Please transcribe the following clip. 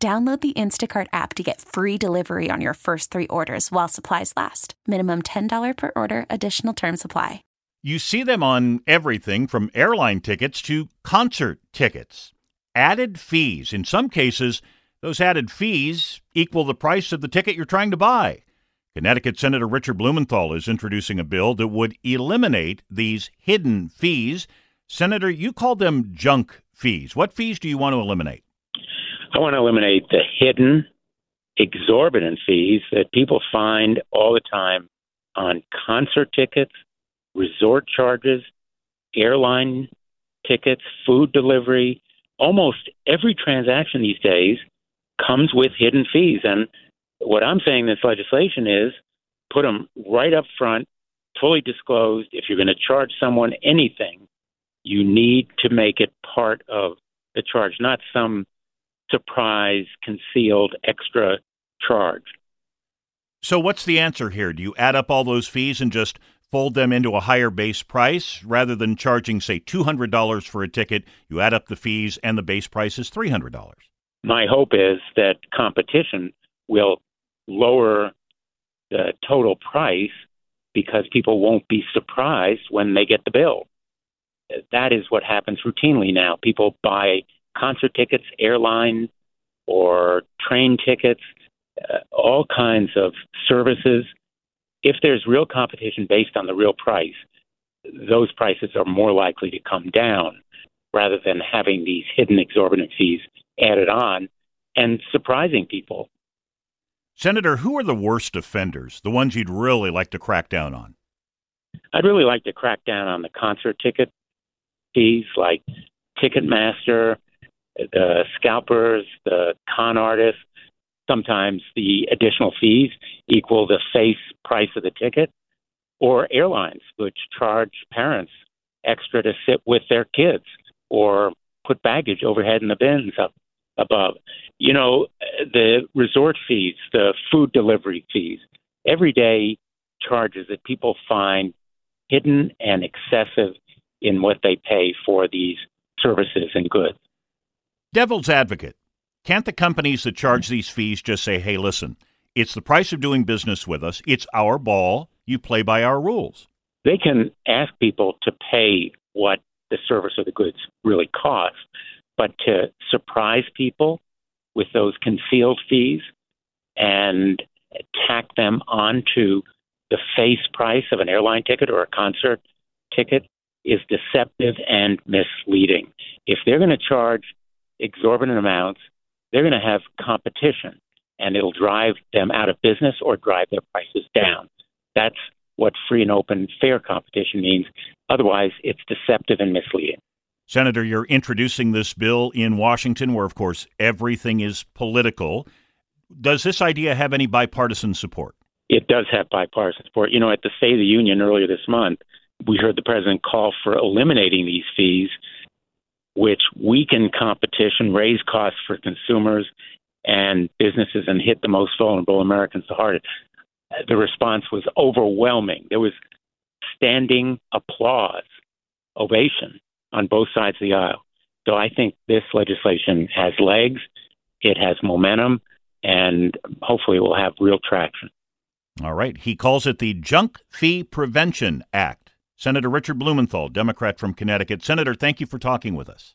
Download the Instacart app to get free delivery on your first three orders while supplies last. Minimum $10 per order, additional term supply. You see them on everything from airline tickets to concert tickets. Added fees. In some cases, those added fees equal the price of the ticket you're trying to buy. Connecticut Senator Richard Blumenthal is introducing a bill that would eliminate these hidden fees. Senator, you call them junk fees. What fees do you want to eliminate? I want to eliminate the hidden, exorbitant fees that people find all the time on concert tickets, resort charges, airline tickets, food delivery. Almost every transaction these days comes with hidden fees. And what I'm saying this legislation is put them right up front, fully disclosed. If you're going to charge someone anything, you need to make it part of the charge, not some surprise, concealed extra charge. So, what's the answer here? Do you add up all those fees and just fold them into a higher base price rather than charging, say, $200 for a ticket? You add up the fees and the base price is $300. My hope is that competition will lower the total price because people won't be surprised when they get the bill. That is what happens routinely now. People buy concert tickets, airline or train tickets, uh, all kinds of services. If there's real competition based on the real price, those prices are more likely to come down rather than having these hidden exorbitant fees added on and surprising people. Senator, who are the worst offenders, the ones you'd really like to crack down on? I'd really like to crack down on the concert ticket fees like Ticketmaster, the scalpers, the con artists. Sometimes the additional fees equal the face price of the ticket, or airlines, which charge parents extra to sit with their kids or put baggage overhead in the bins up above. You know, the resort fees, the food delivery fees, everyday charges that people find hidden and excessive in what they pay for these services and goods. Devil's advocate. Can't the companies that charge these fees just say, hey, listen, it's the price of doing business with us, it's our ball, you play by our rules? They can ask people to pay what the service or the goods really cost, but to surprise people with those concealed fees and tack them onto the face price of an airline ticket or a concert ticket is deceptive and misleading. If they're going to charge exorbitant amounts, they're going to have competition and it'll drive them out of business or drive their prices down. That's what free and open, fair competition means. Otherwise, it's deceptive and misleading. Senator, you're introducing this bill in Washington, where, of course, everything is political. Does this idea have any bipartisan support? It does have bipartisan support. You know, at the State of the Union earlier this month, we heard the president call for eliminating these fees which weaken competition, raise costs for consumers and businesses, and hit the most vulnerable Americans the hardest. The response was overwhelming. There was standing applause, ovation on both sides of the aisle. So I think this legislation has legs, it has momentum, and hopefully will have real traction. All right. He calls it the Junk Fee Prevention Act. Senator Richard Blumenthal, Democrat from Connecticut. Senator, thank you for talking with us.